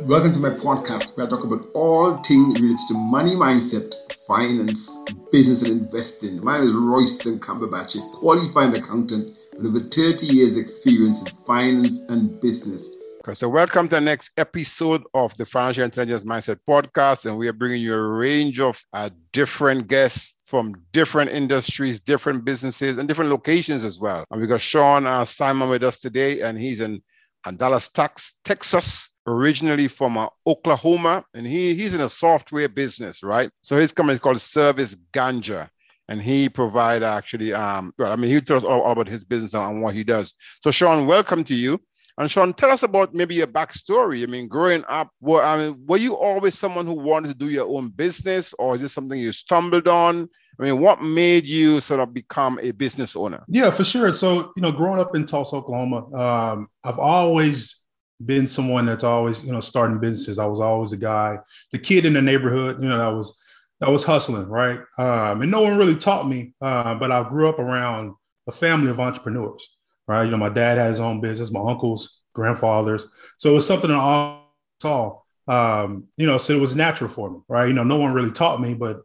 Welcome to my podcast where I talk about all things related to money mindset, finance, business, and investing. My name is Royston Cumberbatch, a qualified accountant with over 30 years' experience in finance and business. Okay, so welcome to the next episode of the Financial Intelligence Mindset Podcast, and we are bringing you a range of uh, different guests from different industries, different businesses, and different locations as well. And we got Sean uh, Simon with us today, and he's in uh, Dallas, Texas, originally from uh, Oklahoma, and he, he's in a software business, right? So his company is called Service Ganja. And he provide actually um well i mean he tells all, about his business and what he does. So sean welcome to you and Sean, tell us about maybe your backstory. I mean, growing up, were, I mean, were you always someone who wanted to do your own business, or is this something you stumbled on? I mean, what made you sort of become a business owner? Yeah, for sure. So, you know, growing up in Tulsa, Oklahoma, um, I've always been someone that's always, you know, starting businesses. I was always a guy, the kid in the neighborhood, you know, that was that was hustling, right? Um, and no one really taught me, uh, but I grew up around a family of entrepreneurs right? You know, my dad had his own business, my uncles, grandfathers. So it was something that I saw. Um, you know, so it was natural for me, right? You know, no one really taught me, but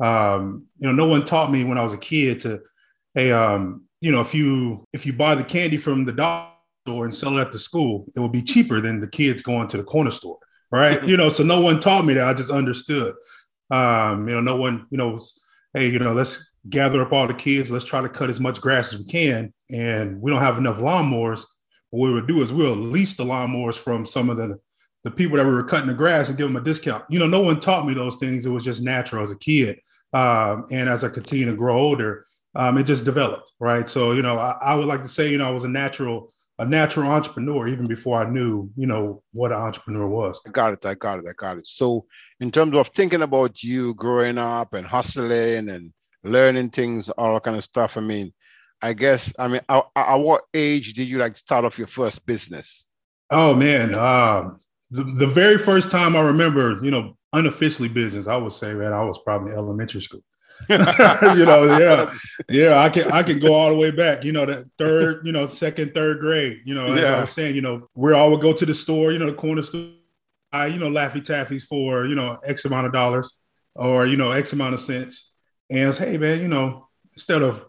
um, you know, no one taught me when I was a kid to, hey, um, you know, if you if you buy the candy from the dollar store and sell it at the school, it will be cheaper than the kids going to the corner store, right? you know, so no one taught me that. I just understood. Um, you know, no one, you know, was, hey, you know, let's gather up all the kids. Let's try to cut as much grass as we can. And we don't have enough lawnmowers. What we would do is we'll lease the lawnmowers from some of the, the people that we were cutting the grass and give them a discount. You know, no one taught me those things. It was just natural as a kid. Um, and as I continue to grow older, um, it just developed, right? So, you know, I, I would like to say, you know, I was a natural a natural entrepreneur even before I knew, you know, what an entrepreneur was. I got it. I got it. I got it. So, in terms of thinking about you growing up and hustling and learning things, all that kind of stuff. I mean, I guess, I mean, at, at what age did you like start off your first business? Oh man, um, the, the very first time I remember, you know, unofficially business, I would say, man, I was probably elementary school. you know, yeah, yeah. I can I can go all the way back. You know, that third, you know, second, third grade. You know, as yeah. I was saying, you know, we all would go to the store. You know, the corner store. I, you know, Laffy Taffies for you know X amount of dollars, or you know X amount of cents and say, hey man, you know, instead of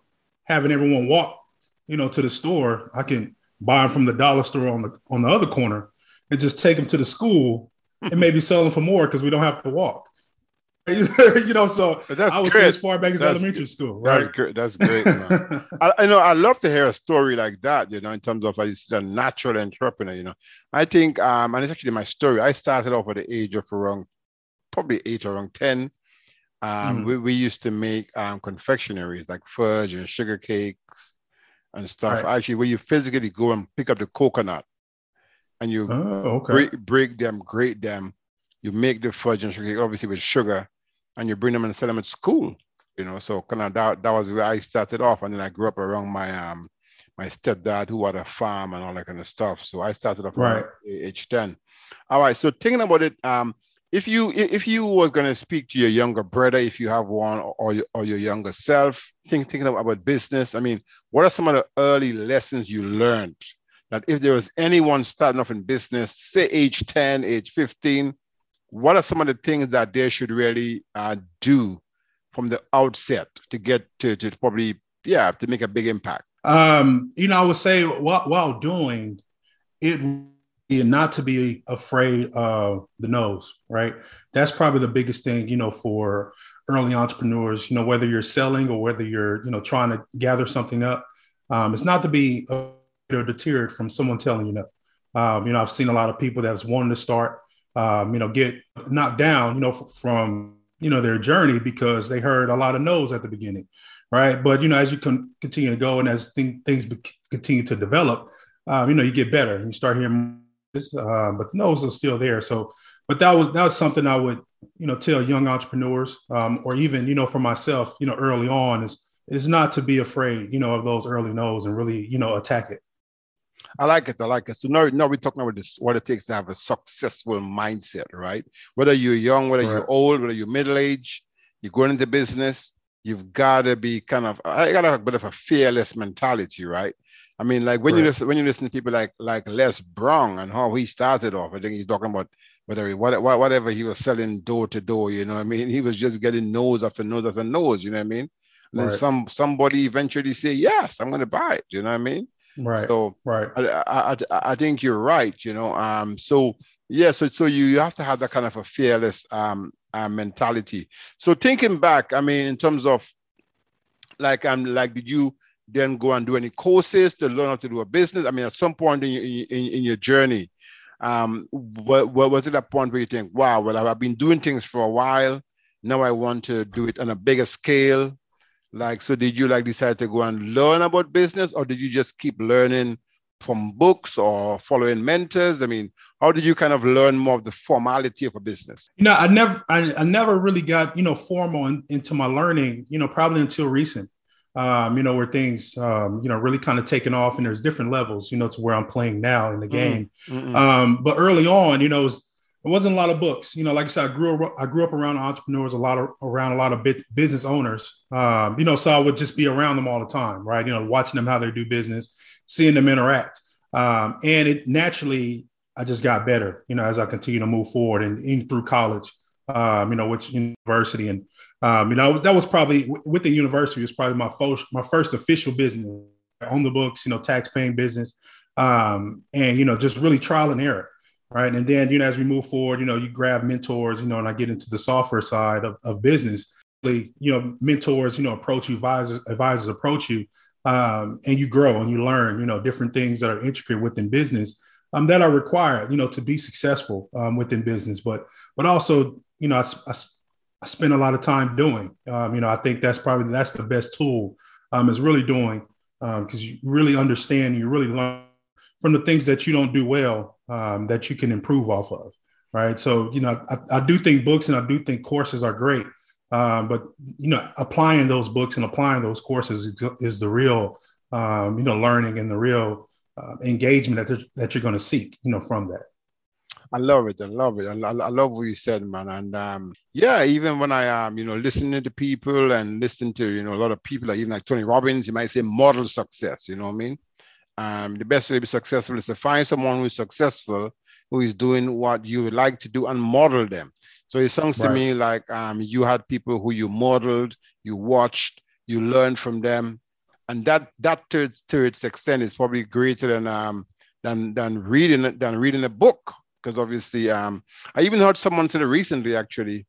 having everyone walk, you know, to the store, I can buy them from the dollar store on the on the other corner and just take them to the school and maybe sell them for more because we don't have to walk. you know, so I was as far back as that's, elementary school. Right? That's great. That's great. I, I, know. I love to hear a story like that. You know, in terms of as a natural entrepreneur. You know, I think, um, and it's actually my story. I started off at the age of around probably eight, around ten. Um, mm we, we used to make um, confectionaries like fudge and sugar cakes and stuff. Right. Actually, where you physically go and pick up the coconut and you oh, okay. break, break them, grate them. You make the fudge and sugar cake, obviously with sugar, and you bring them and sell them at school. You know, so kind of that, that was where I started off, and then I grew up around my um my stepdad who had a farm and all that kind of stuff. So I started off right. age ten. All right, so thinking about it, um, if you if you was going to speak to your younger brother if you have one or your, or your younger self think, thinking about business i mean what are some of the early lessons you learned? That if there was anyone starting off in business say age 10 age 15 what are some of the things that they should really uh, do from the outset to get to, to probably yeah to make a big impact? Um you know i would say while, while doing it and not to be afraid of the no's, right? That's probably the biggest thing, you know, for early entrepreneurs, you know, whether you're selling or whether you're, you know, trying to gather something up. Um, it's not to be or deterred from someone telling you no. Um, you know, I've seen a lot of people that's wanting to start, um, you know, get knocked down, you know, f- from, you know, their journey because they heard a lot of no's at the beginning, right? But, you know, as you can continue to go and as th- things be- continue to develop, um, you know, you get better and you start hearing uh, but the no's is still there. So, but that was that was something I would you know tell young entrepreneurs, um, or even you know for myself, you know, early on is is not to be afraid, you know, of those early no's and really you know attack it. I like it. I like it. So now, now we're talking about this, what it takes to have a successful mindset, right? Whether you're young, whether right. you're old, whether you're middle age, you're going into business. you've got to be kind of I got a bit of a fearless mentality, right? I mean, like when right. you listen when you listen to people like like Les Brown and how he started off, I think he's talking about whatever whatever he was selling door to door. You know, I mean, he was just getting no's after no's after no's. You know what I mean? And right. then some somebody eventually say, "Yes, I'm going to buy it." You know what I mean? Right. So right. I, I, I think you're right. You know, um. So yeah. So so you have to have that kind of a fearless um uh, mentality. So thinking back, I mean, in terms of like um like did you then go and do any courses to learn how to do a business? I mean, at some point in your, in, in your journey, um, what, what was it a point where you think, wow, well, I've been doing things for a while. Now I want to do it on a bigger scale. Like, so did you like decide to go and learn about business or did you just keep learning from books or following mentors? I mean, how did you kind of learn more of the formality of a business? You know, I never, I, I never really got, you know, formal in, into my learning, you know, probably until recent um, you know, where things, um, you know, really kind of taken off and there's different levels, you know, to where I'm playing now in the game. Mm-hmm. Um, but early on, you know, it, was, it wasn't a lot of books, you know, like I said, I grew up, I grew up around entrepreneurs, a lot of, around a lot of business owners, um, you know, so I would just be around them all the time, right. You know, watching them, how they do business, seeing them interact. Um, and it naturally, I just got better, you know, as I continue to move forward and, and through college, um, you know, which university and um, you know, that was probably with the university was probably my first my first official business on the books, you know, tax paying business, um, and you know, just really trial and error, right? And then you know, as we move forward, you know, you grab mentors, you know, and I get into the software side of, of business. You know, mentors, you know, approach you, advisors, advisors approach you, um, and you grow and you learn, you know, different things that are intricate within business um, that are required, you know, to be successful um, within business. But but also, you know, I, I I spend a lot of time doing. Um, you know, I think that's probably that's the best tool um, is really doing because um, you really understand, you really learn from the things that you don't do well um, that you can improve off of. Right. So, you know, I, I do think books and I do think courses are great. Um, but, you know, applying those books and applying those courses is, the real, um, you know, learning and the real uh, engagement that, that you're going to seek, you know, from that. I love it. I love it. I, I, love what you said, man. And um, yeah, even when I am, um, you know, listening to people and listening to, you know, a lot of people, like even like Tony Robbins, you might say model success. You know what I mean? Um, the best way to be successful is to find someone who's successful, who is doing what you would like to do, and model them. So it sounds right. to me like um, you had people who you modeled, you watched, you learned from them, and that that to its, to its extent is probably greater than um, than than reading than reading a book because obviously, um, I even heard someone say recently, actually,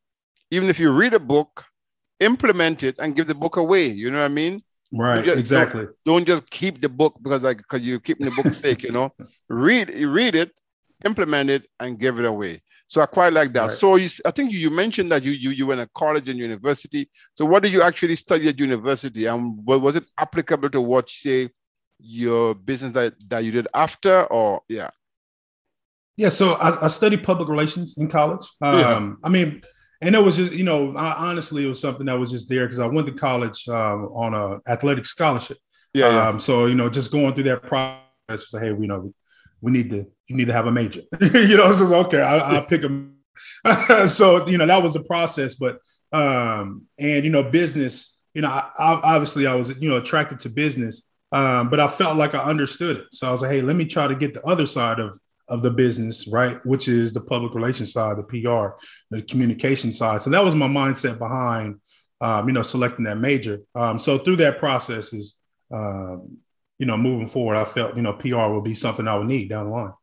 even if you read a book, implement it and give the book away. You know what I mean? Right. Just, exactly. Don't, don't, just keep the book because like because you're keeping the book sake. You know, read read it, implement it, and give it away. So I quite like that. Right. So you, I think you, you mentioned that you, you you went to college and university. So what did you actually study at university, and was it applicable to what say your business that, that you did after, or yeah? Yeah, so I, I studied public relations in college. Um, yeah. I mean, and it was just, you know, I, honestly, it was something that was just there because I went to college um, on a athletic scholarship. Yeah, yeah. Um, so you know, just going through that process, was like, hey, you know, we need to, you need to have a major. you know, so okay, I, will pick a. so you know, that was the process, but um, and you know, business. You know, I, I, obviously, I was you know attracted to business, um, but I felt like I understood it. So I was like, hey, let me try to get the other side of of the business, right? Which is the public relations side, the PR, the communication side. So that was my mindset behind, um, you know, selecting that major. Um, so through that process is, um, you know, moving forward, I felt, you know, PR will be something I would need down the line.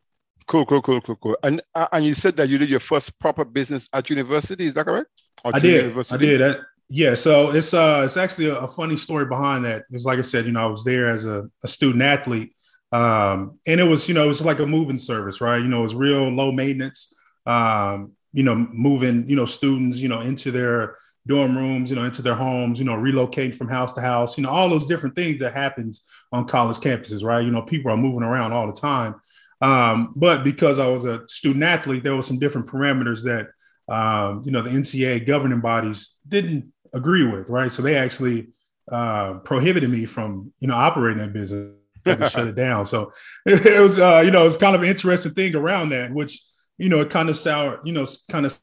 Cool, cool, cool, cool, cool. And uh, and you said that you did your first proper business at university. Is that correct? I did. University? I did. That, yeah. So it's uh it's actually a, a, funny story behind that. It's like I said, you know, I was there as a, a student athlete um, and it was, you know, it was like a moving service, right? You know, it was real low maintenance, um, you know, moving, you know, students, you know, into their dorm rooms, you know, into their homes, you know, relocating from house to house, you know, all those different things that happens on college campuses, right? You know, people are moving around all the time. Um, but because I was a student athlete, there were some different parameters that, um, you know, the NCAA governing bodies didn't agree with, right? So they actually uh, prohibited me from, you know, operating that business shut it down. So it, was, uh, you know, it's kind of an interesting thing around that, which, you know, it kind of sour, you know, kind of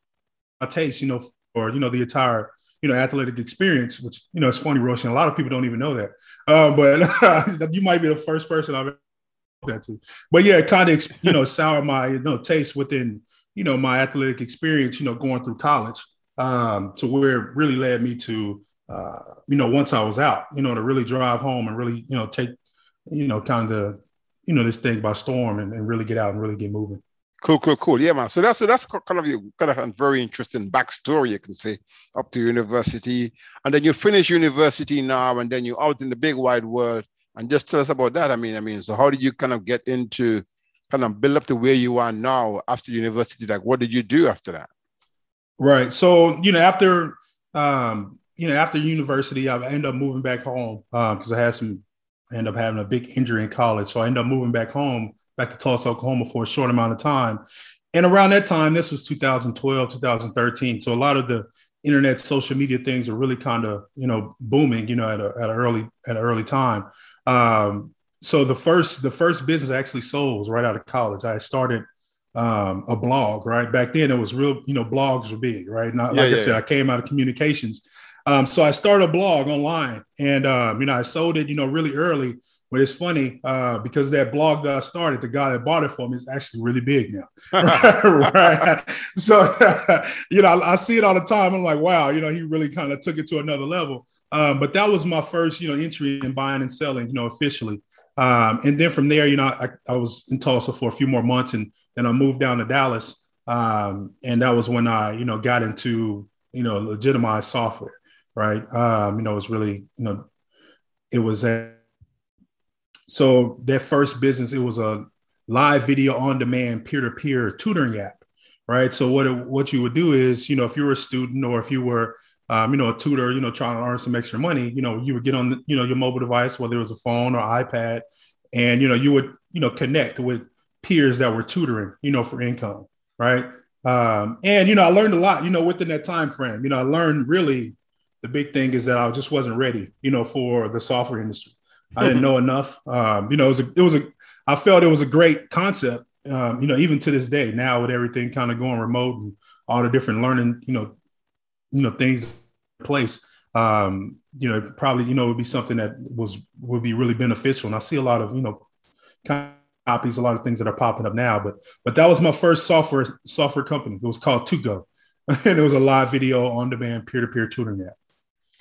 my taste, you know, for, you know, the entire, you know, athletic experience, which, you know, it's funny, Roshan, a lot of people don't even know that. Um, but you might be the first person I've that to. But yeah, it kind of, you know, sour my, you know, taste within, you know, my athletic experience, you know, going through college um, to where it really led me to, uh, you know, once I was out, you know, to really drive home and really, you know, take, you know, kind of, you know, this thing by storm and, and really get out and really get moving. Cool, cool, cool. Yeah, man. So that's so that's kind of kind of a very interesting backstory, you can say, up to university, and then you finish university now, and then you're out in the big wide world. And just tell us about that. I mean, I mean, so how did you kind of get into, kind of build up to where you are now after university? Like, what did you do after that? Right. So you know, after um, you know, after university, I ended up moving back home because um, I had some, I ended up having a big injury in college, so I ended up moving back home back to Tulsa, Oklahoma for a short amount of time. And around that time, this was 2012, 2013. So a lot of the internet, social media things are really kind of, you know, booming, you know, at, a, at an early, at an early time. Um, so the first, the first business I actually sold was right out of college. I started um, a blog, right? Back then it was real, you know, blogs were big, right? Not, yeah, like yeah, I said, yeah. I came out of communications. Um, so I started a blog online and, um, you know, I sold it, you know, really early but it's funny uh, because that blog that I started, the guy that bought it for me is actually really big now. right. So, you know, I, I, see it all the time. I'm like, wow, you know, he really kind of took it to another level. Um, but that was my first, you know, entry in buying and selling, you know, officially. Um, and then from there, you know, I, I, was in Tulsa for a few more months and then I moved down to Dallas. Um, and that was when I, you know, got into, you know, legitimized software, right? Um, you know, it was really, you know, it was a, so that first business, it was a live video on demand peer-to-peer tutoring app, right? So what it, what you would do is, you know, if you were a student or if you were, um, you know, a tutor, you know, trying to earn some extra money, you know, you would get on, the, you know, your mobile device, whether it was a phone or iPad, and you know, you would, you know, connect with peers that were tutoring, you know, for income, right? Um, and you know, I learned a lot, you know, within that time frame. You know, I learned really the big thing is that I just wasn't ready, you know, for the software industry. I didn't know enough. Um, you know, it was a, it was a, I felt it was a great concept. Um, you know, even to this day, now with everything kind of going remote and all the different learning, you know, you know things in place. Um, you know, probably you know would be something that was would be really beneficial. And I see a lot of you know copies, a lot of things that are popping up now. But but that was my first software software company. It was called TuGo, and it was a live video on demand peer to peer tutoring app.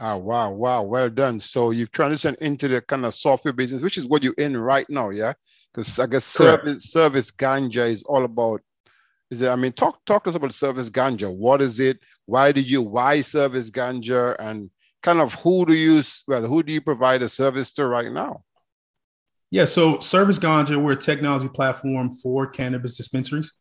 Ah, wow, wow, well done. So you've transitioned into the kind of software business, which is what you're in right now, yeah? Because I guess service service ganja is all about. Is it? I mean, talk talk to us about service ganja. What is it? Why did you why service ganja? And kind of who do you well who do you provide a service to right now? Yeah, so Service Ganja, we're a technology platform for cannabis dispensaries.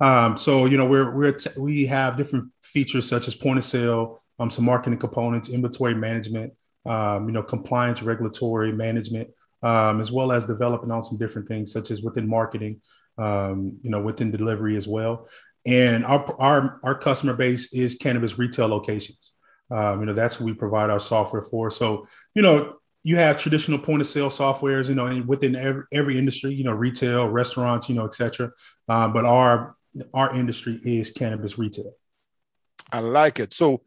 Um, so you know we're we're t- we have different features such as point of sale, um, some marketing components, inventory management, um, you know, compliance, regulatory management, um, as well as developing on some different things such as within marketing, um, you know, within delivery as well. And our, our, our customer base is cannabis retail locations. Um, you know, that's who we provide our software for. So, you know, you have traditional point of sale softwares, you know, within every, every industry, you know, retail, restaurants, you know, et cetera. Um, but our, our industry is cannabis retail. I like it. So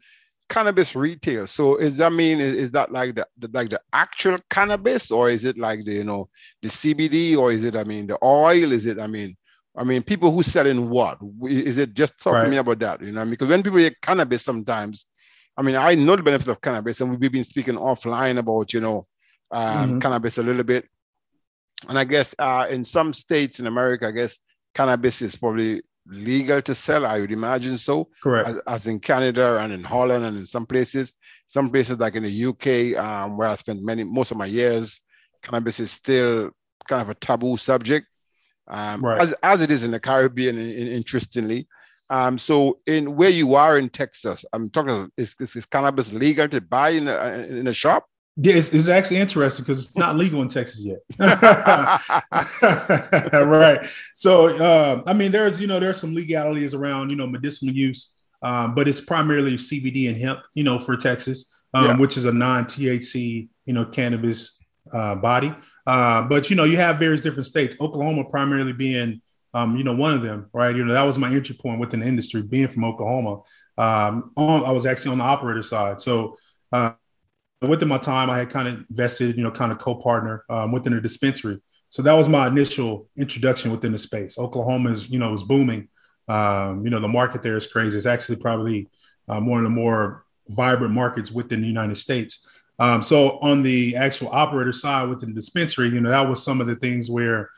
cannabis retail. So is that mean is, is that like the, the, like the actual cannabis or is it like the you know the CBD or is it I mean the oil? Is it I mean I mean people who selling what? Is it just talk right. to me about that? You know because when people hear cannabis sometimes, I mean I know the benefits of cannabis and we've been speaking offline about you know um, mm-hmm. cannabis a little bit. And I guess uh, in some states in America, I guess cannabis is probably legal to sell. I would imagine so. Correct. As, as, in Canada and in Holland and in some places, some places like in the UK, um, where I spent many most of my years, cannabis is still kind of a taboo subject, um, right. as, as it is in the Caribbean. In, in, interestingly, um, so in where you are in Texas, I'm talking. Is, is, is cannabis legal to buy in a in a shop? Yeah, it's, it's actually interesting because it's not legal in Texas yet. right. So, uh, I mean, there's you know there's some legalities around you know medicinal use, um, but it's primarily CBD and hemp, you know, for Texas, um, yeah. which is a non-THC you know cannabis uh, body. Uh, but you know, you have various different states. Oklahoma primarily being Um, you know, one of them, right? You know, that was my entry point within the industry, being from Oklahoma. Um, on, I was actually on the operator side. So uh, within my time, I had kind of invested, you know, kind of co-partner um, within a dispensary. So that was my initial introduction within the space. Oklahoma is, you know, is booming. Um, you know, the market there is crazy. It's actually probably uh, one of the more vibrant markets within the United States. Um, so on the actual operator side within the dispensary, you know, that was some of the things where,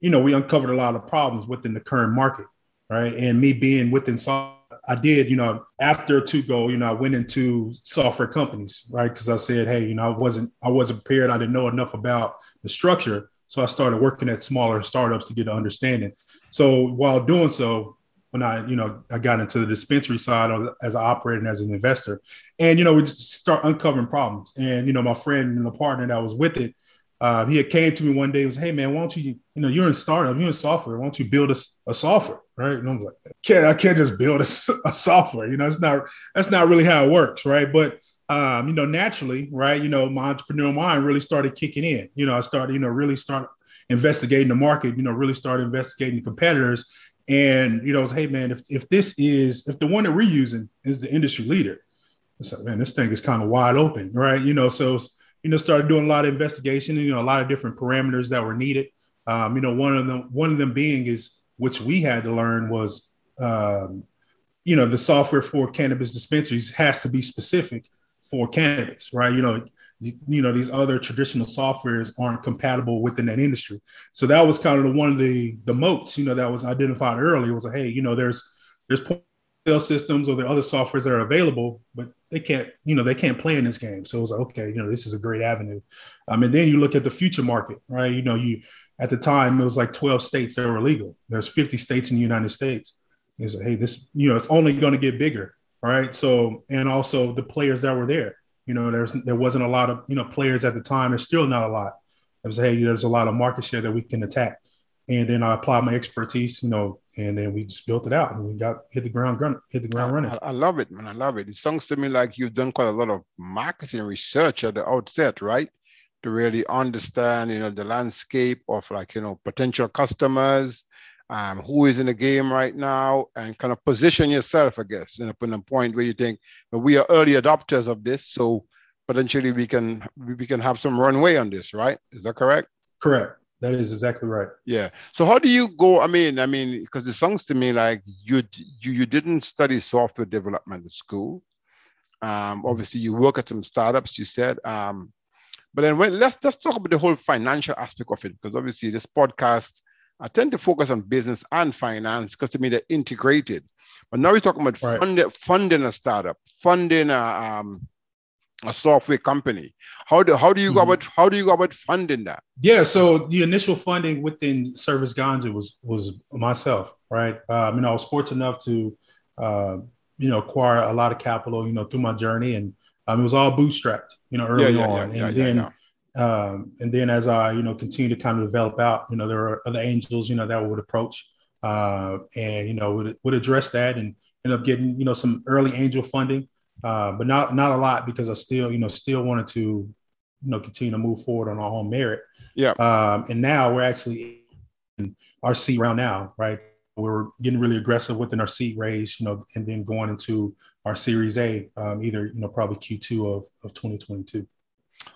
you know, we uncovered a lot of problems within the current market, right? And me being within software, I did, you know, after TuGo, you know, I went into software companies, right? Because I said, hey, you know, I wasn't, I wasn't prepared. I didn't know enough about the structure. So I started working at smaller startups to get an understanding. So while doing so, when I, you know, I got into the dispensary side as an operator and as an investor. And, you know, we just start uncovering problems. And, you know, my friend and the partner that was with it, uh, he came to me one day and was, hey man, why don't you, you know, you're in startup, you're in software, why don't you build a, a software, right? And I was like, can't, I can't just build a, a software, you know, it's not, that's not really how it works, right? But um, you know, naturally, right, you know, my entrepreneurial mind really started kicking in. You know, I started, you know, really start investigating the market, you know, really started investigating competitors and you know, was, hey man, if if this is if the one that we're using is the industry leader, it's like, man, this thing is kind of wide open, right? You know, so you know, started doing a lot of investigation, you know, a lot of different parameters that were needed. Um, you know, one of them one of them being is which we had to learn was um, you know, the software for cannabis dispensaries has to be specific for cannabis, right? You know, you know these other traditional softwares aren't compatible within that industry so that was kind of the, one of the the moats you know that was identified earlier was like hey you know there's there's systems or the other softwares that are available but they can't you know they can't play in this game. So it was like okay you know this is a great avenue. Um, and then you look at the future market right? You know you at the time it was like 12 states that were legal. There's 50 states in the united states. Like hey this you know it's only going to get bigger right? So and also the players that were there you know, there's there wasn't a lot of you know players at the time. There's still not a lot. I was hey, there's a lot of market share that we can attack, and then I applied my expertise, you know, and then we just built it out and we got hit the ground run, hit the ground running. I, I, love it, man. I love it. It sounds to me like you've done quite a lot of marketing research at the outset, right? To really understand, you know, the landscape of like you know potential customers, um, who is in the game right now and kind of position yourself, I guess, in a, in a point where you think well, we are early adopters of this, so potentially we can we can have some runway on this, right? Is that correct? Correct. That is exactly right. Yeah. So how do you go? I mean, I mean, because it sounds to me like you you you didn't study software development at school. Um, obviously, you work at some startups. You said, um, but then when, let's let's talk about the whole financial aspect of it, because obviously this podcast I tend to focus on business and finance because to me they're integrated. But now we're talking about right. fund, funding a startup, funding a, um, a software company. How do how do you mm-hmm. go about how do you go about funding that? Yeah, so the initial funding within Service Ganja was was myself, right? Um, you know, I was fortunate enough to uh, you know acquire a lot of capital, you know, through my journey, and um, it was all bootstrapped, you know, early yeah, yeah, on, yeah, and then um, and then as I, you know, continue to kind of develop out, you know, there are other angels, you know, that would approach uh, and, you know, would, would address that and end up getting, you know, some early angel funding, uh, but not, not a lot because I still, you know, still wanted to, you know, continue to move forward on our own merit. Yeah. Um, and now we're actually in our seed round now, right? We're getting really aggressive within our seed raise, you know, and then going into our Series A, um, either, you know, probably Q2 of, of 2022.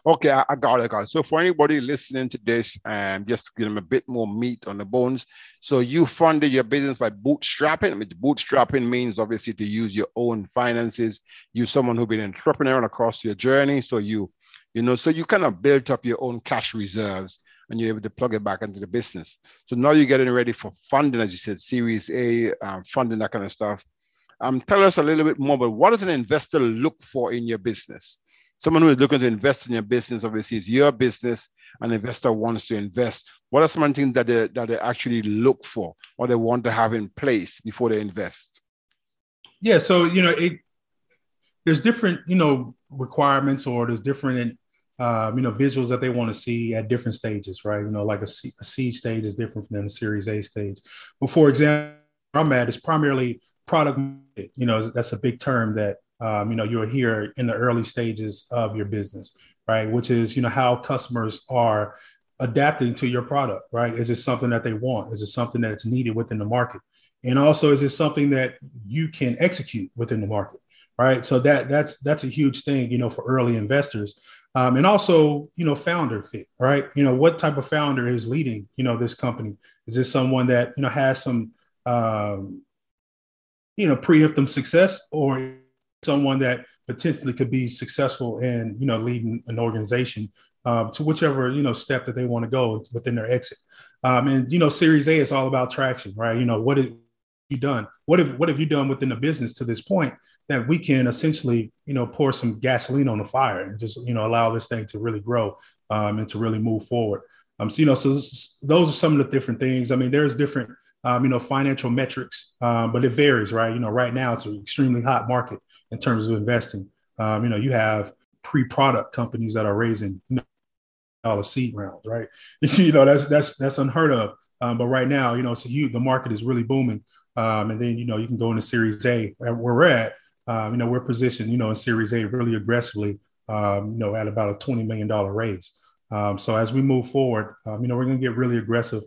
Okay, I, I, got it, I got it. So for anybody listening to this, and um, just give them a bit more meat on the bones. So you funded your business by bootstrapping. Mean, bootstrapping means obviously to use your own finances. You someone who's been entrepreneur across your journey. So you, you know, so you kind of built up your own cash reserves and you're able to plug it back into the business. So now you're getting ready for funding, as you said, Series A, um, funding that kind of stuff. Um, tell us a little bit more about what does an investor look for in your business? Someone who is looking to invest in your business, obviously, is your business. An investor wants to invest. What are some of the things that they, that they actually look for or they want to have in place before they invest? Yeah, so you know, it there's different you know requirements or there's different um, you know visuals that they want to see at different stages, right? You know, like a C, a C stage is different than a Series A stage. But for example, I'm at is primarily product. You know, that's a big term that um, you know, you're here in the early stages of your business, right? Which is, you know, how customers are adapting to your product, right? Is it something that they want? Is it something that's needed within the market? And also, is it something that you can execute within the market, right? So that that's that's a huge thing, you know, for early investors. Um, and also, you know, founder fit, right? You know, what type of founder is leading, you know, this company? Is this someone that you know has some, um, you know, preemptive success, or someone that potentially could be successful in, you know, leading an organization um, to whichever you know step that they want to go within their exit. Um, and you know, Series A is all about traction, right? You know, what have you done? What have what have you done within the business to this point that we can essentially you know pour some gasoline on the fire and just you know allow this thing to really grow um, and to really move forward. Um, so you know, so those are some of the different things. I mean, there's different um, you know, financial metrics, um, but it varies, right? You know, right now it's an extremely hot market in terms of investing. Um, you know, you have pre-product companies that are raising dollar seed rounds, right? you know, that's that's that's unheard of. Um, but right now, you know, it's a huge. The market is really booming, um, and then you know you can go into Series A where we're at. Um, you know, we're positioned, you know, in Series A really aggressively. You know, at about a twenty million dollar raise. Um, so as we move forward, um, you know, we're going to get really aggressive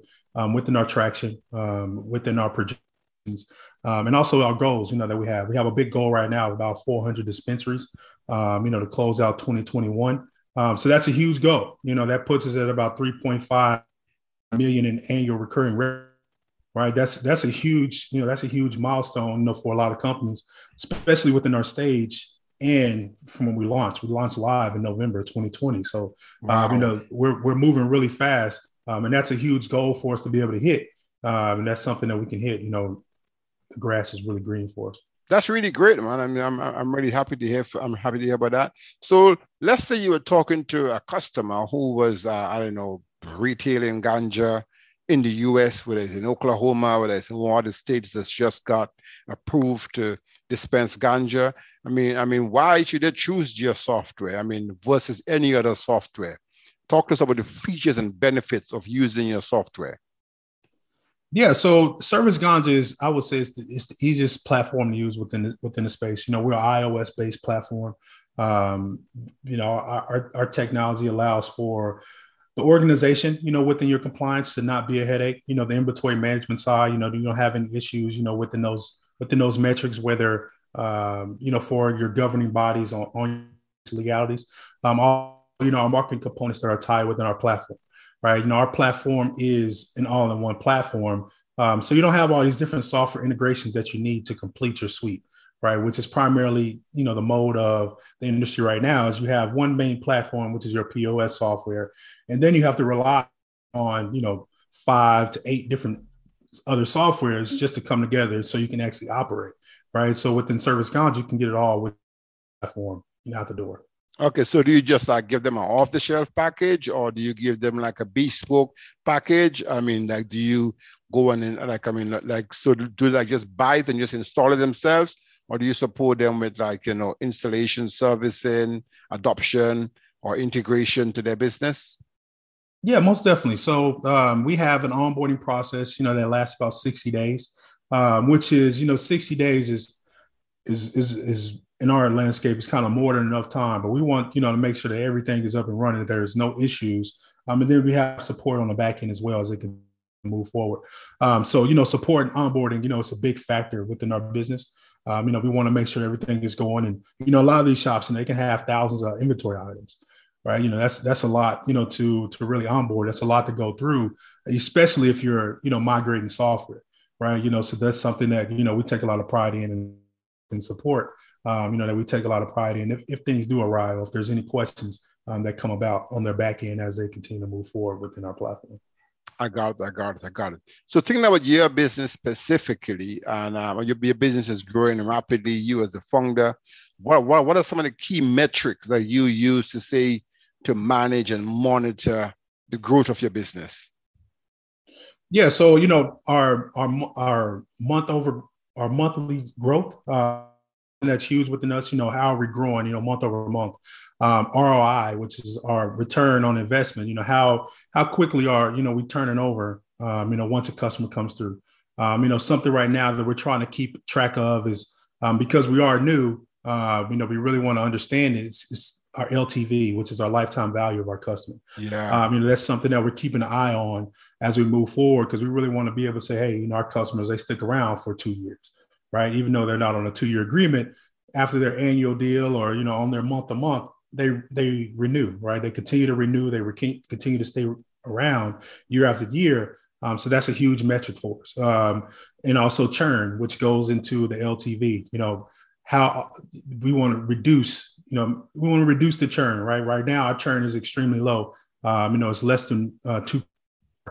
within our traction, within our projections, and also our goals. You know that we have. We have a big goal right now about 400 dispensaries. you know, to close out 2021. Um, so that's a huge goal. You know, that puts us at about 3.5 million in annual recurring revenue. Right. That's that's a huge, you know, that's a huge milestone, you know, for a lot of companies, especially within our stage and from when we launched. We launched live in November 2020. So wow. uh, you know, we're we're moving really fast. Um, and that's a huge goal for us to be able to hit. Um, and that's something that we can hit. You know, the grass is really green for us that's really great, man. I mean, I'm I'm really happy to hear. I'm happy to hear about that. So let's say you were talking to a customer who was, uh, I don't know, retailing ganja in the U.S., whether it's in Oklahoma, whether it's in one of the states that's just got approved to dispense ganja. I mean, I mean, why should they choose your software? I mean, versus any other software. Talk to us about the features and benefits of using your software. Yeah, so Service Ganja is, I would say, it's the, it's the easiest platform to use within the, within the space. You know, we're an iOS based platform. Um, you know, our, our technology allows for the organization, you know, within your compliance to not be a headache. You know, the inventory management side, you know, you don't have any issues, you know, within those within those metrics, whether um, you know, for your governing bodies on, on legalities. Um, all you know, our marketing components that are tied within our platform right? You know, our platform is an all-in-one platform. Um, so you don't have all these different software integrations that you need to complete your suite, right? Which is primarily, you know, the mode of the industry right now is you have one main platform, which is your POS software, and then you have to rely on, you know, five to eight different other softwares just to come together so you can actually operate, right? So within Service Ganja, you can get it all with platform out the door. Okay, so do you just like give them an off-the-shelf package, or do you give them like a bespoke package? I mean, like, do you go and like, I mean, like, so do like just buy it and just install it themselves, or do you support them with like, you know, installation, servicing, adoption, or integration to their business? Yeah, most definitely. So um, we have an onboarding process, you know, that lasts about sixty days, um, which is, you know, sixty days is is is is in our landscape is kind of more than enough time, but we want, you know, to make sure that everything is up and running, there's no issues. Um, and then we have support on the back end as well as it can move forward. Um, so, you know, support and onboarding, you know, it's a big factor within our business. Um, you know, we want to make sure everything is going and, you know, a lot of these shops and they can have thousands of inventory items, right? You know, that's, that's a lot, you know, to, to really onboard. That's a lot to go through, especially if you're, you know, migrating software, right? You know, so that's something that, you know, we take a lot of pride in and, and support um, you know, that we take a lot of pride in. If, if things do arrive, or if there's any questions um, that come about on their back end as they continue to move forward within our platform. I got it. I got it. I got it. So thinking about your business specifically, and um, your, your business is growing rapidly. You as the founder, what, what what are some of the key metrics that you use to say to manage and monitor the growth of your business? Yeah. So you know our our our month over our monthly growth. Uh, that's huge within us. You know, how are we growing? You know, month over month. Um, ROI, which is our return on investment. You know, how how quickly are you know we turning over? Um, you know, once a customer comes through. Um, you know, something right now that we're trying to keep track of is um, because we are new. Uh, you know, we really want to understand it. It's, it's our LTV, which is our lifetime value of our customer. Yeah. Um, you know, that's something that we're keeping an eye on as we move forward because we really want to be able to say, hey, you know, our customers, they stick around for two years, right? Even though they're not on a two year agreement, after their annual deal or, you know, on their month to month, they they renew, right? They continue to renew, they re- continue to stay around year after year. Um, so that's a huge metric for us. Um, and also churn, which goes into the LTV. You know, how we want to reduce you know, we want to reduce the churn, right? Right now, our churn is extremely low. Um, you know, it's less than uh, two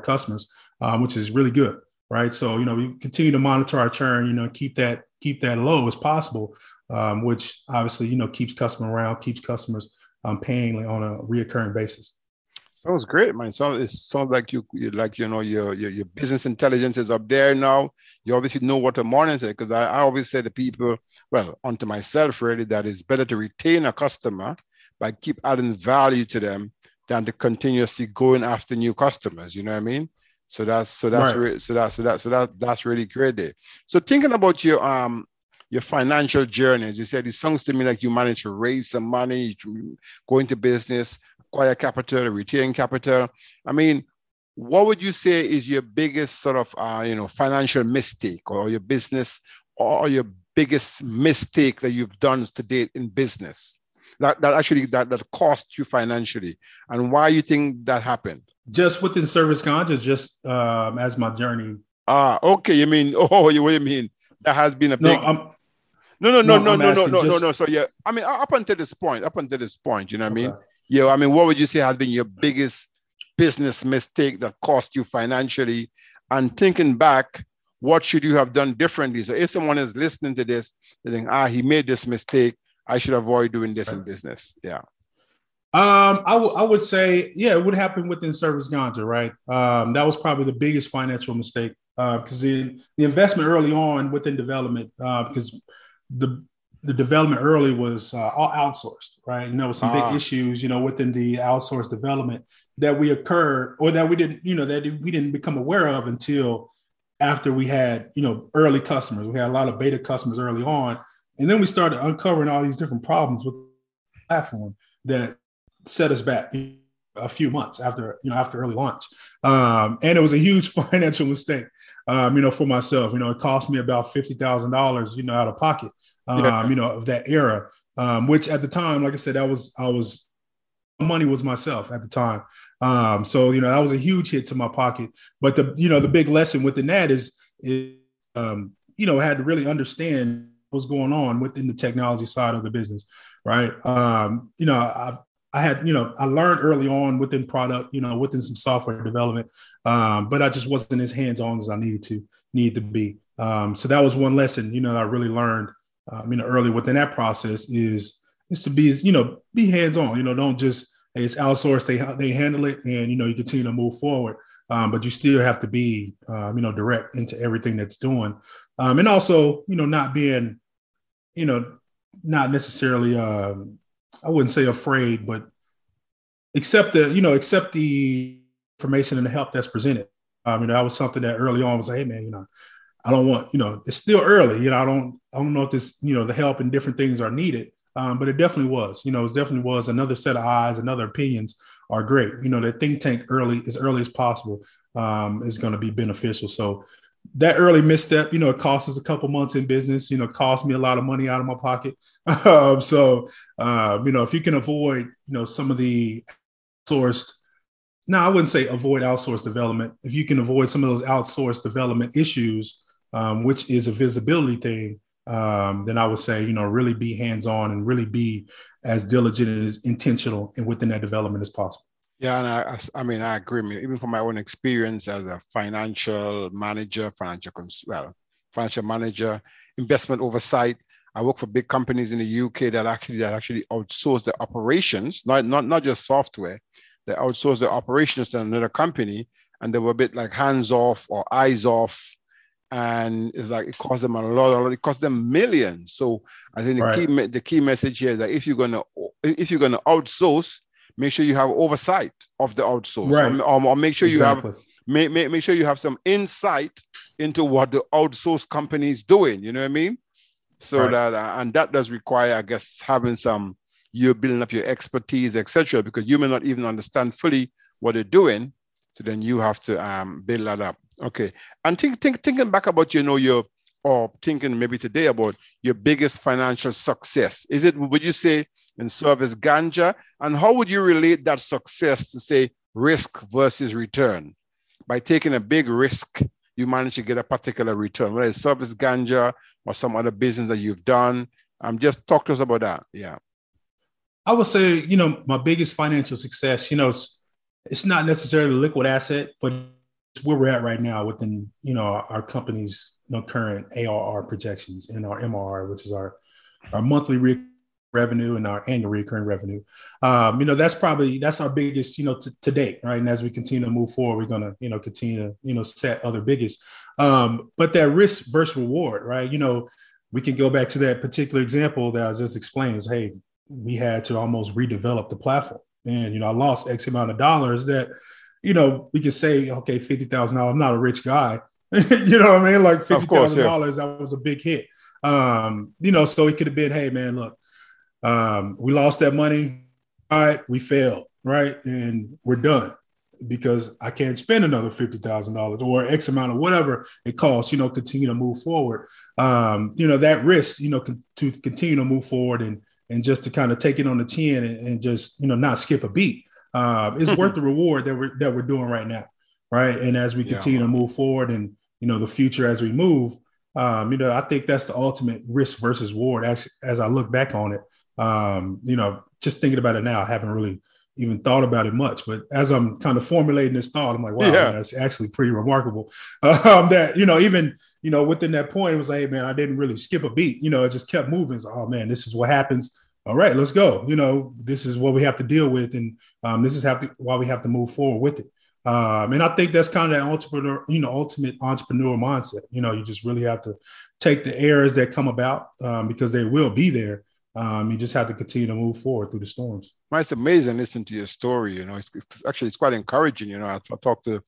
customers, um, which is really good, right? So, you know, we continue to monitor our churn, you know, keep that keep that low as possible, um, which obviously, you know, keeps customer around, keeps customers um, paying on a reoccurring basis. Sounds great, man. So it sounds like you, you like you know your, your, your business intelligence is up there now. You obviously know what to monitor because I, I always say to people, well, onto myself really, that it's better to retain a customer by keep adding value to them than to continuously going after new customers. You know what I mean? So that's so that's right. re- so that's so that so that that's really great there. So thinking about your um your financial journeys, you said it sounds to me like you managed to raise some money, go into business acquire capital, retain capital. I mean, what would you say is your biggest sort of uh, you know financial mistake or your business or your biggest mistake that you've done to date in business that, that actually that, that cost you financially and why you think that happened just within service content just um, as my journey ah okay you mean oh you what you mean that has been a big no, no no no no no no no, no no so yeah i mean up until this point up until this point you know what okay. i mean yeah, I mean, what would you say has been your biggest business mistake that cost you financially? And thinking back, what should you have done differently? So if someone is listening to this, they think, ah, he made this mistake. I should avoid doing this in business. Yeah. Um, I, w- I would say, yeah, it would happen within Service Ganja, right? Um, that was probably the biggest financial mistake uh because uh, the, the investment early on within development, uh, because the the development early was uh, all outsourced, right? And there was some big ah. issues, you know, within the outsourced development that we occurred or that we didn't, you know, that we didn't become aware of until after we had, you know, early customers. We had a lot of beta customers early on, and then we started uncovering all these different problems with the platform that set us back a few months after, you know, after early launch. Um, and it was a huge financial mistake, um, you know, for myself. You know, it cost me about fifty thousand dollars, you know, out of pocket um, yeah. you know, of that era. Um, which at the time, like I said, that was I was money was myself at the time. Um, so you know, that was a huge hit to my pocket. But the you know the big lesson within that is is um, you know, I had to really understand what's going on within the technology side of the business, right? Um, you know, I I had, you know, I learned early on within product, you know, within some software development, um, but I just wasn't as hands on as I needed to need to be. Um, so that was one lesson, you know, I really learned um, you know, early within that process is is to be, you know, be hands on. You know, don't just it's outsourced. They they handle it, and you know, you continue to move forward. Um, but you still have to be, um, you know, direct into everything that's doing, um, and also, you know, not being, you know, not necessarily, um, I wouldn't say afraid, but accept the, you know, accept the information and the help that's presented. You know, that was something that early on was like, hey man, you know, I don't want, you know, it's still early. You know, I don't, I don't know if this, you know, the help and different things are needed. Um, but it definitely was. You know, it definitely was another set of eyes, another opinions are great. You know, the think tank early as early as possible um, is going to be beneficial. So that early misstep, you know, it cost us a couple months in business. You know, cost me a lot of money out of my pocket. um, so uh, you know, if you can avoid, you know, some of the sourced no, I wouldn't say avoid outsourced development. If you can avoid some of those outsourced development issues, um, which is a visibility thing, um, then I would say, you know, really be hands on and really be as diligent and as intentional and within that development as possible. Yeah, and I, I mean, I agree. even from my own experience as a financial manager, financial cons- well, financial manager, investment oversight. I work for big companies in the UK that actually that actually outsource the operations, not not not just software. They outsource the operations to another company, and they were a bit like hands off or eyes off and it's like it cost them a lot. It cost them millions. So I think the right. key the key message here is that if you're gonna if you're gonna outsource, make sure you have oversight of the outsource, right. or, or make sure exactly. you have make, make make sure you have some insight into what the outsource company is doing. You know what I mean? So right. that uh, and that does require, I guess, having some you're building up your expertise, etc. Because you may not even understand fully what they're doing. So then you have to um, build that up. Okay. And think, think, thinking back about, you know, your, or thinking maybe today about your biggest financial success. Is it, would you say, in service ganja? And how would you relate that success to say risk versus return? By taking a big risk, you manage to get a particular return, whether it's service ganja or some other business that you've done. Um, just talk to us about that. Yeah. I would say, you know, my biggest financial success, you know, it's, it's not necessarily a liquid asset, but where we're at right now within, you know, our company's you know, current ARR projections and our MRR, which is our, our monthly re- revenue and our annual recurring revenue. Um, you know, that's probably that's our biggest, you know, t- to date, right? And as we continue to move forward, we're gonna, you know, continue to, you know, set other biggest. Um, but that risk versus reward, right? You know, we can go back to that particular example that I just explained. Is, hey, we had to almost redevelop the platform, and you know, I lost X amount of dollars. That, you know, we could say, okay, fifty thousand dollars. I'm not a rich guy. you know what I mean? Like fifty thousand yeah. dollars, that was a big hit. Um, you know, so it could have been, hey man, look, um, we lost that money. All right, we failed, right? And we're done because I can't spend another fifty thousand dollars or X amount of whatever it costs. You know, continue to move forward. Um, you know that risk. You know, con- to continue to move forward and and just to kind of take it on the chin and, and just you know not skip a beat. Uh, it's worth the reward that we're that we're doing right now, right? And as we continue yeah. to move forward and you know the future as we move, um, you know, I think that's the ultimate risk versus reward. As as I look back on it, um, you know, just thinking about it now, I haven't really even thought about it much. But as I'm kind of formulating this thought, I'm like, wow, yeah. that's actually pretty remarkable. Um, that you know, even you know, within that point, it was like, hey, man, I didn't really skip a beat. You know, it just kept moving. So, oh man, this is what happens. All right, let's go. You know, this is what we have to deal with, and um, this is have to, why we have to move forward with it. Um, and I think that's kind of that entrepreneur, you know, ultimate entrepreneur mindset. You know, you just really have to take the errors that come about um, because they will be there, um, you just have to continue to move forward through the storms. Well, it's amazing listening to your story. You know, it's, it's actually it's quite encouraging. You know, I, I talked to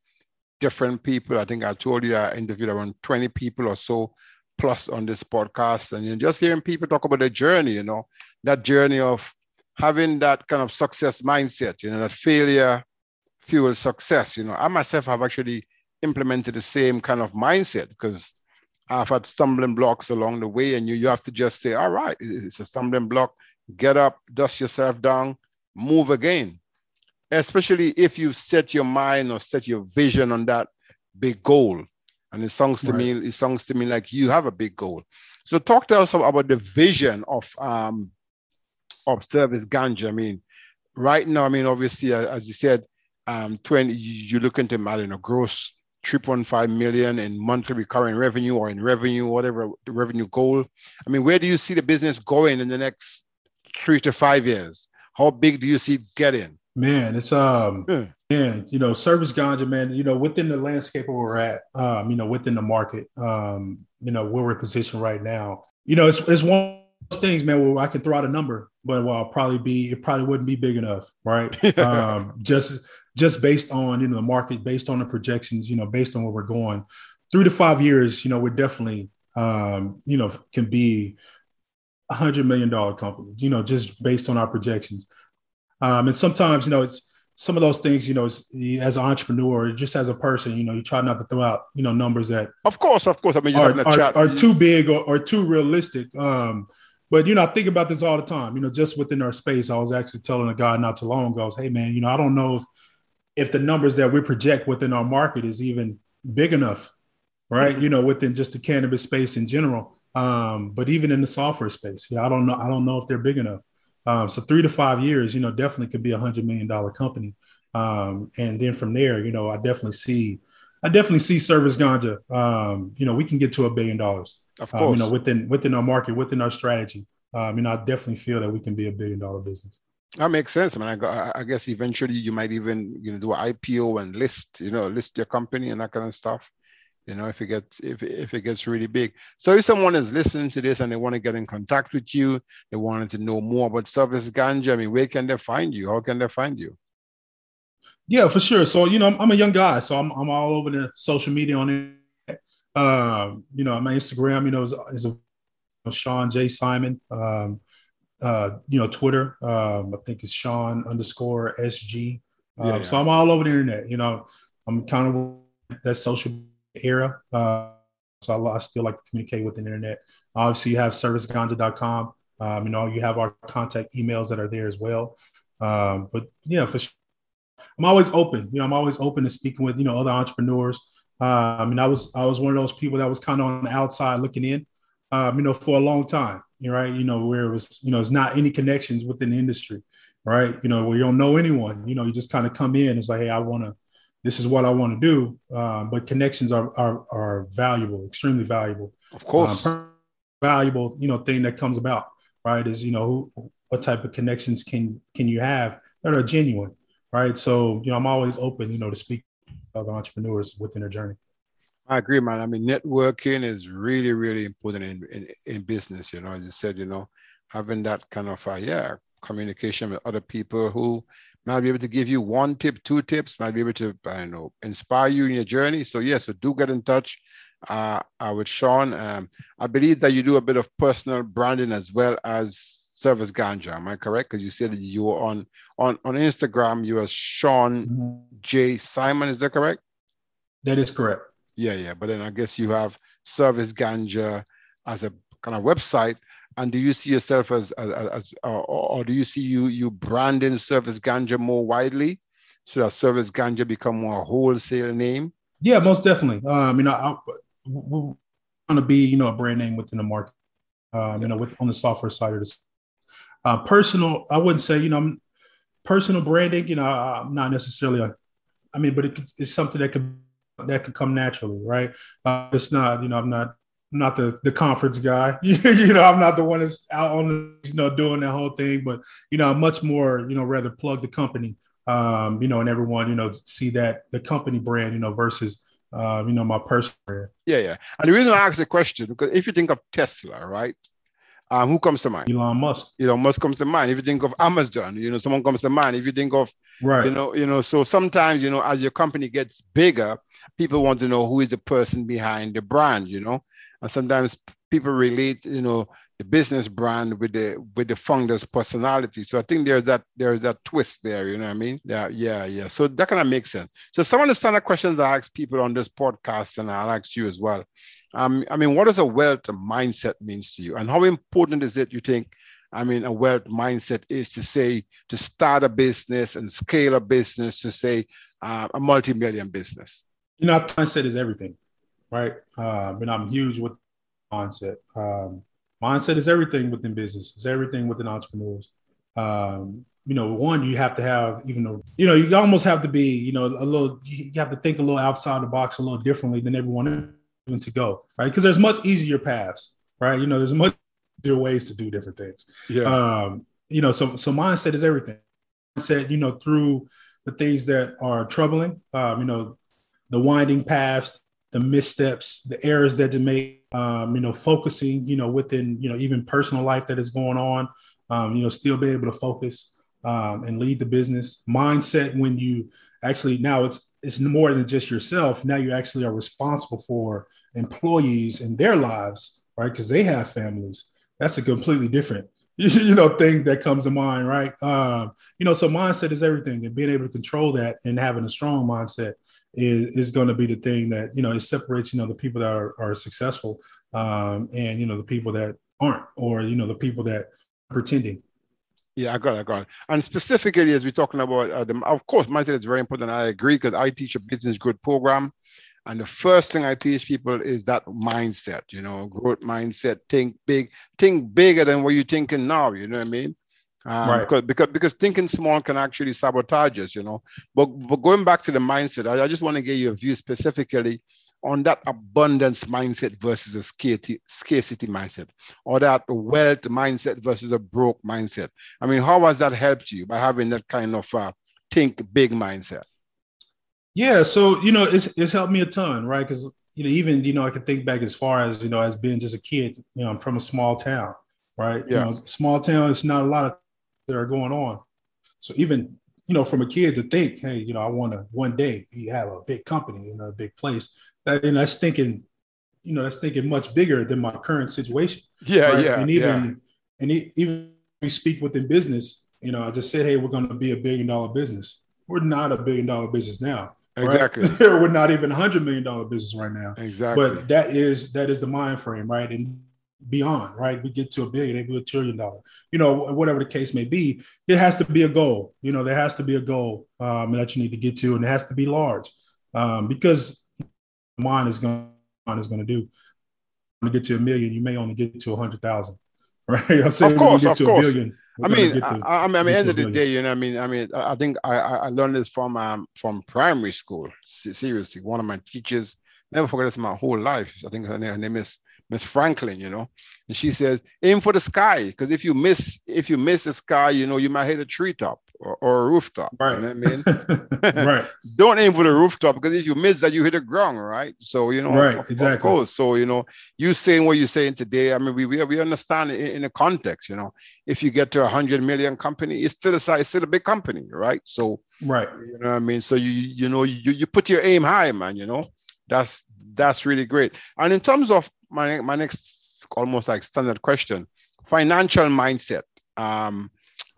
different people. I think I told you I interviewed around 20 people or so plus on this podcast, and you know, just hearing people talk about their journey. You know, that journey of having that kind of success mindset. You know, that failure fuels success. You know, I myself have actually implemented the same kind of mindset because I've had stumbling blocks along the way, and you, you have to just say, all right, it's a stumbling block. Get up, dust yourself down, move again. Especially if you set your mind or set your vision on that big goal. And it sounds to right. me, it sounds to me like you have a big goal. So talk to us about the vision of um of service ganja. I mean, right now, I mean, obviously, as you said, um, 20, you look into, know, gross 3.5 million in monthly recurring revenue or in revenue, whatever the revenue goal. I mean, where do you see the business going in the next three to five years? How big do you see it getting? Man, it's um yeah. man, you know, service ganja, man, you know, within the landscape where we're at, um, you know, within the market, um, you know, where we're positioned right now. You know, it's it's one of those things, man, where I can throw out a number, but well, probably be it probably wouldn't be big enough, right? um, just just based on you know the market, based on the projections, you know, based on where we're going, three to five years, you know, we're definitely um, you know can be a hundred million dollar company, you know, just based on our projections. Um, and sometimes, you know, it's some of those things, you know, as an entrepreneur, just as a person, you know, you try not to throw out, you know, numbers that, of course, of course, I mean, are, are, are, too big or, or too realistic. Um, but you know, I think about this all the time. You know, just within our space, I was actually telling a guy not too long ago, I was, "Hey, man, you know, I don't know if if the numbers that we project within our market is even big enough, right? You know, within just the cannabis space in general. Um, but even in the software space, you know, I don't know. I don't know if they're big enough. Um, so three to five years, you know, definitely could be a hundred million dollar company. Um, and then from there, you know, I definitely see, I definitely see service ganja. Um, you know, we can get to a billion dollars. Of course, um, you know, within within our market, within our strategy. Um, you know, I definitely feel that we can be a billion dollar business. That makes sense, man. I, I guess eventually you might even you know do an IPO and list, you know, list your company and that kind of stuff. You know, if it gets if if it gets really big. So if someone is listening to this and they want to get in contact with you, they wanted to know more about Service Ganja. I mean, where can they find you? How can they find you? Yeah, for sure. So you know, I'm, I'm a young guy, so I'm I'm all over the social media on it. Um, you know, my Instagram, you know, is, is a Sean J Simon. Um, uh, you know, Twitter. Um, I think it's Sean underscore SG. Um, Yeah, yeah. So I'm all over the internet. You know, I'm kind of that social era. Uh, so I, I still like to communicate with the internet. Obviously, you have serviceganja.com. Um, you know, you have our contact emails that are there as well. Um, but yeah, for sure. I'm always open. You know, I'm always open to speaking with you know other entrepreneurs. I mean, I was I was one of those people that was kind of on the outside looking in. Um, you know, for a long time. Right. You know, where it was you know, it's not any connections within the industry, right? You know, where you don't know anyone. You know, you just kind of come in. It's like, hey, I want to. This is what I want to do. Um, but connections are, are are valuable, extremely valuable Of course. um, valuable you know thing that comes about right is you know who, what type of connections can can you have that are genuine right so you know i'm always open you know to speak other entrepreneurs within their journey I agree, man. I mean, networking is really, really important in, in, in business. You know, as you said, you know, having that kind of, uh, yeah, communication with other people who might be able to give you one tip, two tips, might be able to, I don't know, inspire you in your journey. So, yeah, so do get in touch uh, uh, with Sean. Um, I believe that you do a bit of personal branding as well as Service Ganja. Am I correct? Because you said that you were on, on, on Instagram, you are Sean J. Simon. Is that correct? that is correct Yeah, yeah. But then I guess you have Service Ganja as a kind of website. And do you see yourself as, as, as or, or do you see you you branding Service Ganja more widely so that Service Ganja become more a wholesale name? yeah most definitely um you know I, we want to be you know a brand name within the market um you know with on the software side of this uh personal i wouldn't say you know personal branding you know i'm not necessarily a i mean but it, it's something that could that could come naturally right uh, it's not you know i'm not not the the conference guy you know i'm not the one that's out on the you know doing that whole thing but you know much more you know rather plug the company um you know and everyone you know see that the company brand you know versus uh, you know my personal brand Yeah, yeah. And the reason I ask the question because if you think of Tesla, right? Um, who comes to mind? elon musk. You know, Musk comes to mind. If you think of Amazon, you know, someone comes to mind. If you think of right. you know you know so sometimes you know as your company gets bigger people want to know who is the person behind the brand you know? And sometimes people relate you know the business brand with the with the founder's personality. So i think there's that there's that twist there you know what i mean? Yeah yeah yeah. So that kind of makes sense. So some of the standard questions i ask people on this podcast and i'll ask you as well um, i mean what does a wealth mindset means to you? And how important is it you think I mean, a wealth mindset is to say to start a business and scale a business to say uh, a multi-million business. you know mindset is everything right? Um and i'm huge with mindset. Um mindset is everything within business. It's everything within entrepreneurs. Um you know one you have to have even though you know you almost have to be you know a little you have to think a little outside the box a little differently than everyone else to go right because there's much easier paths right you know there's much easier ways to do different things Yeah. um, you know, so so mindset is everything. Mindset, you know, through the things that are troubling, um, you know, the winding paths, the missteps, the errors that they make, um, you know, focusing, you know, within, you know, even personal life that is going on, um, you know, still be able to focus um, and lead the business. Mindset when you actually now it's it's more than just yourself. Now you actually are responsible for employees and their lives, right? Because they have families. That's a completely different you know thing that comes to mind right um you know so mindset is everything and being able to control that and having a strong mindset is, is going to be the thing that you know it separates you know the people that are, are successful um and you know the people that aren't or you know the people that are pretending Yeah, I got it, I got it. And specifically, as we're talking about, uh, the, of course, mindset is very important. I agree because I teach a business growth program. And the first thing I teach people is that mindset, you know, growth mindset, think big, think bigger than what you're thinking now, you know what I mean? Um, Right. because, because because thinking small can actually sabotage us, you know. But but going back to the mindset, I, I just want to get your view specifically on that abundance mindset versus a scarcity, scarcity mindset, or that wealth mindset versus a broke mindset. I mean, how has that helped you by having that kind of uh, think big mindset? Yeah, so you know, it's it's helped me a ton, right? Because you know, even you know, I can think back as far as you know, as being just a kid. You know, I'm from a small town, right? Yeah. You know, small town. It's not a lot of that are going on. So even you know, from a kid to think, hey, you know, I want to one day be have a big company, you know, a big place. That, and that's thinking, you know, that's thinking much bigger than my current situation. Yeah, right? yeah, and yeah. even and e- even we speak within business, you know, I just said, hey, we're going to be a billion dollar business. We're not a billion dollar business now. Exactly. Right? we're not even a hundred million dollar business right now. Exactly. But that is that is the mind frame, right? And beyond, right? We get to a billion, maybe a trillion dollar, you know, whatever the case may be. It has to be a goal. You know, there has to be a goal um, that you need to get to, and it has to be large um, because mind is going is going to do. To get to a million, you may only get to a hundred thousand, right? I'm saying of course, of course. Billion, I mean, I, I, mean, at the end of the day, you know, I mean, I mean, I think I, I learned this from um, from primary school. Seriously, one of my teachers, never forget this my whole life. I think her name, her name is Miss Franklin, you know, and she says, aim for the sky, because if you miss, if you miss the sky, you know, you might hit a treetop or, or, a rooftop. Right. You know I mean? right. Don't aim for the rooftop because if you miss that, you hit the ground, right? So you know, right, of, exactly. Of course. So you know, you saying what you're saying today. I mean, we we, we understand it in, in the context. You know, if you get to a hundred million company, it's still a size, still a big company, right? So right. You know what I mean? So you you know you you put your aim high, man. You know, that's that's really great. And in terms of my my next almost like standard question, financial mindset. Um,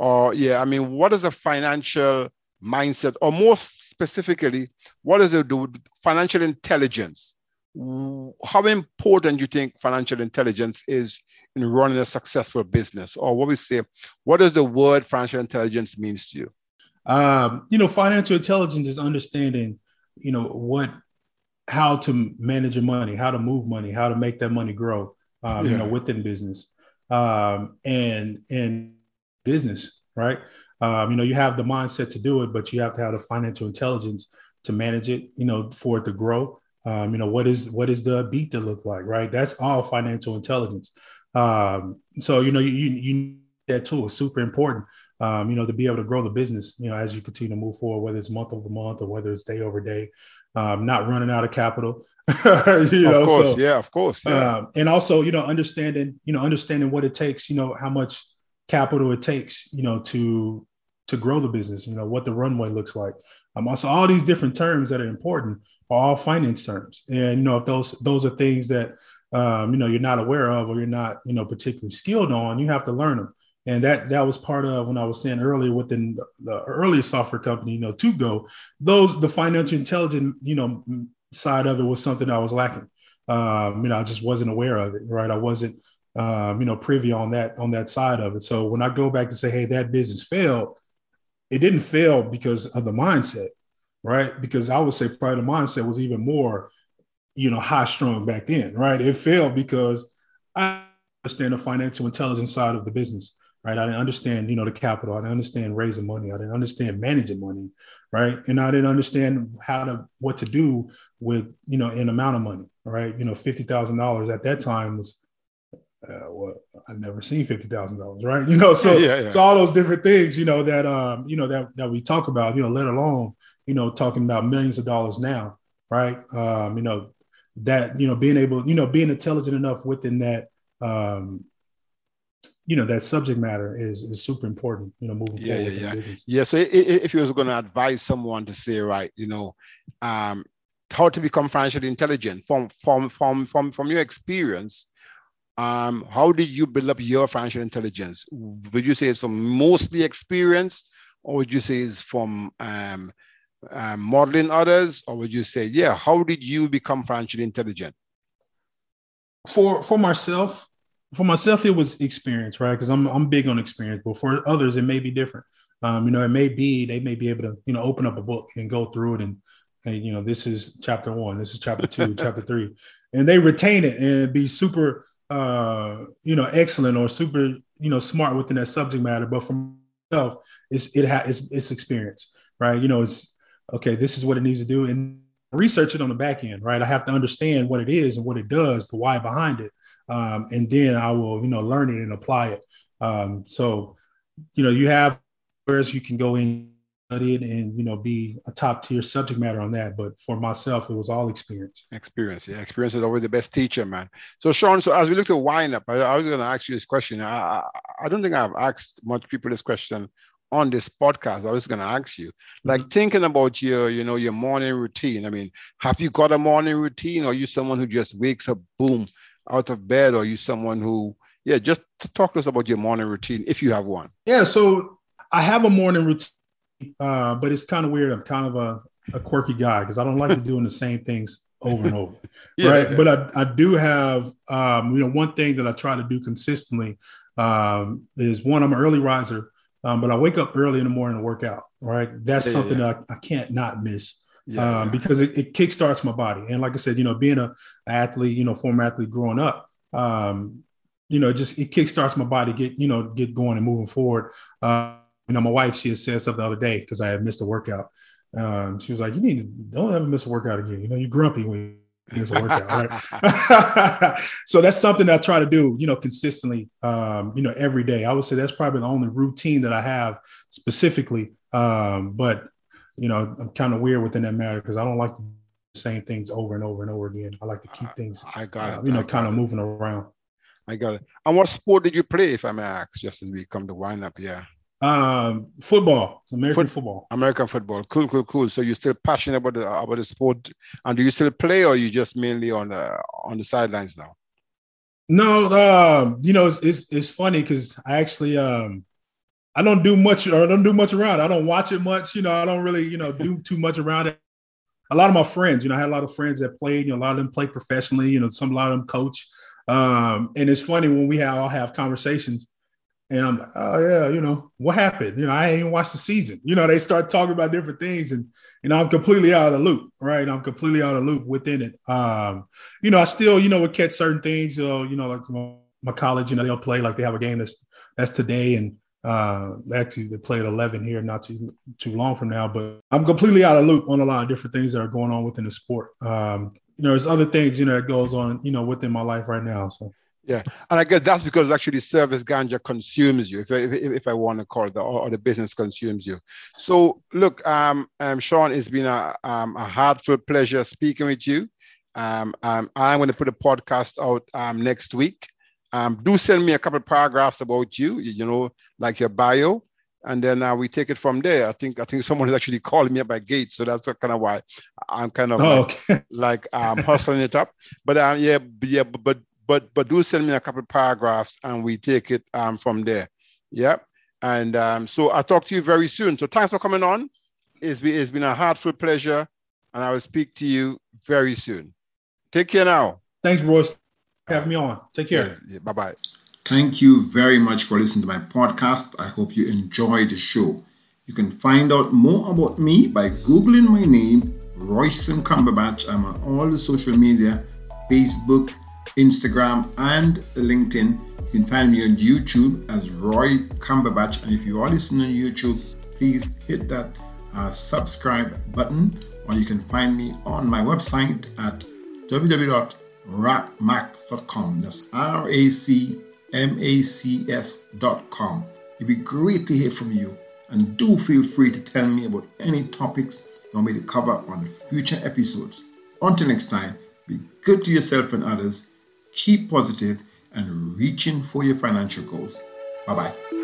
or yeah, I mean, what is a financial mindset, or more specifically, what does it do? Financial intelligence. How important do you think financial intelligence is in running a successful business, or what we say? What does the word financial intelligence means to you? Um, you know, financial intelligence is understanding, you know, what how to manage your money, how to move money, how to make that money grow, um, yeah. you know, within business um, and and business, right? Um, you know, you have the mindset to do it, but you have to have the financial intelligence to manage it. You know, for it to grow. Um, you know, what is what is the beat to look like, right? That's all financial intelligence. Um, so you know, you you that tool is super important. Um, you know, to be able to grow the business, you know, as you continue to move forward, whether it's month over month or whether it's day over day, um, not running out of capital. you know, of course, so, yeah, of course, yeah. Um, and also, you know, understanding, you know, understanding what it takes, you know, how much capital it takes, you know, to to grow the business, you know, what the runway looks like. Um, also, all these different terms that are important are all finance terms, and you know, if those those are things that um, you know you're not aware of or you're not, you know, particularly skilled on, you have to learn them and that that was part of when I was saying earlier within the, the earliest software company, you know, to go those the financial intelligence, you know, side of it was something I was lacking. Um, you know, I just wasn't aware of it, right? I wasn't, um, you know, privy on that on that side of it. So when I go back and say, hey, that business failed, it didn't fail because of the mindset, right? Because I would say probably the mindset was even more, you know, high strung back then, right? It failed because I understand the financial intelligence side of the business right? I didn't understand, you know, the capital. I didn't understand raising money. I didn't understand managing money, right? And I didn't understand how to what to do with, you know, an amount of money, right? You know, fifty thousand dollars at that time was. Uh, well, I never seen fifty thousand dollars, right? You know, so yeah, yeah. so all those different things, you know, that um, you know, that that we talk about, you know, let alone, you know, talking about millions of dollars now, right? Um, you know, that you know, being able, you know, being intelligent enough within that um, you know that subject matter is is super important you know moving yeah, forward yeah, in business yeah so if you was going to advise someone to say right you know um how to become financially intelligent from from from from from your experience um how did you build up your financial intelligence would you say it's from mostly experience or would you say it's from um, um modeling others or would you say yeah how did you become financially intelligent for for myself for myself, it was experience, right? Because I'm I'm big on experience, but for others, it may be different. Um, you know, it may be they may be able to you know open up a book and go through it and and you know this is chapter one, this is chapter two, chapter three, and they retain it and be super uh, you know excellent or super you know smart within that subject matter. But for myself, it's it has it's, it's experience, right? You know, it's okay. This is what it needs to do, and research it on the back end, right? I have to understand what it is and what it does, the why behind it um, and then I will, you know, learn it and apply it. Um, so, you know, you have whereas you can go in it and you know be a top tier subject matter on that. But for myself, it was all experience. Experience, yeah, experience is always the best teacher, man. So, Sean, so as we look to wind up, I, I was going to ask you this question. I, I don't think I've asked much people this question on this podcast. I was going to ask you, like mm-hmm. thinking about your, you know, your morning routine. I mean, have you got a morning routine, or are you someone who just wakes up, boom, out of bed or you someone who yeah, just talk to us about your morning routine if you have one. Yeah, so I have a morning routine, uh, but it's kind of weird. I'm kind of a, a quirky guy because I don't like doing the same things over and over. yeah. Right. But I, I do have, um, you know, one thing that I try to do consistently um, is one, I'm an early riser, um, but I wake up early in the morning to work out. Right. That's yeah, something yeah. that I, I, can't not miss. Um, because it, it kickstarts my body. And like I said, you know, being a athlete, you know, former athlete growing up, um, you know, just it kickstarts my body, get, you know, get going and moving forward. Uh, you know, my wife, she had said something the other day because I had missed a workout. Um, she was like, "You need to don't ever miss a workout again. You know, you're grumpy when you miss a workout, right?" so that's something that I try to do, you know, consistently, um, you know, every day. I would say that's probably the only routine that I have specifically. Um, but you know, I'm kind of weird within that matter because I don't like the same things over and over and over again. I like to keep things, I got uh, you know, kind of moving around. I got it. And what sport did you play, if I may ask, just as we come to wind up? Yeah. Um, football, American Foot, football. American football. Cool, cool, cool. So you're still passionate about the about the sport, and do you still play, or you just mainly on the on the sidelines now? No, um, you know, it's it's, it's funny because I actually um I don't do much or I don't do much around. I don't watch it much. You know, I don't really you know do too much around it. A lot of my friends, you know, I had a lot of friends that played. You know, a lot of them play professionally. You know, some a lot of them coach. Um, and it's funny when we have all have conversations and I'm like, oh yeah, you know, what happened? You know, I ain't even watched the season. You know, they start talking about different things, and you know, I'm completely out of the loop, right? I'm completely out of the loop within it. Um, you know, I still, you know, would catch certain things. Uh, you know, like my college, you know, they'll play like they have a game that's that's today, and uh, actually they play at 11 here, not too too long from now. But I'm completely out of loop on a lot of different things that are going on within the sport. Um, you know, there's other things, you know, that goes on, you know, within my life right now. So. Yeah, and I guess that's because actually service ganja consumes you, if, if, if I want to call it, or, or, the business consumes you. So look, um, um Sean, it's been a, um, a heartfelt pleasure speaking with you. Um, um, I'm going to put a podcast out um, next week. Um, do send me a couple of paragraphs about you, you know, like your bio, and then uh, we take it from there. I think I think someone is actually calling me up by gate, so that's kind of why I'm kind of oh, like, okay. like um, hustling it up. But um, yeah, yeah, but but but do send me a couple of paragraphs and we take it um, from there. Yeah. And um, so I'll talk to you very soon. So thanks for coming on. It's been, it's been a heartfelt pleasure, and I will speak to you very soon. Take care now. Thanks, Royce. Have me on. Take care. Yes, yeah, bye bye. Thank you very much for listening to my podcast. I hope you enjoyed the show. You can find out more about me by Googling my name, Royston Cumberbatch. I'm on all the social media Facebook, Instagram, and LinkedIn. You can find me on YouTube as Roy Cumberbatch. And if you are listening on YouTube, please hit that uh, subscribe button, or you can find me on my website at www.racmac.com. That's R A C M A C S.com. It'd be great to hear from you. And do feel free to tell me about any topics you want me to cover on future episodes. Until next time, be good to yourself and others keep positive, and reaching for your financial goals. Bye bye.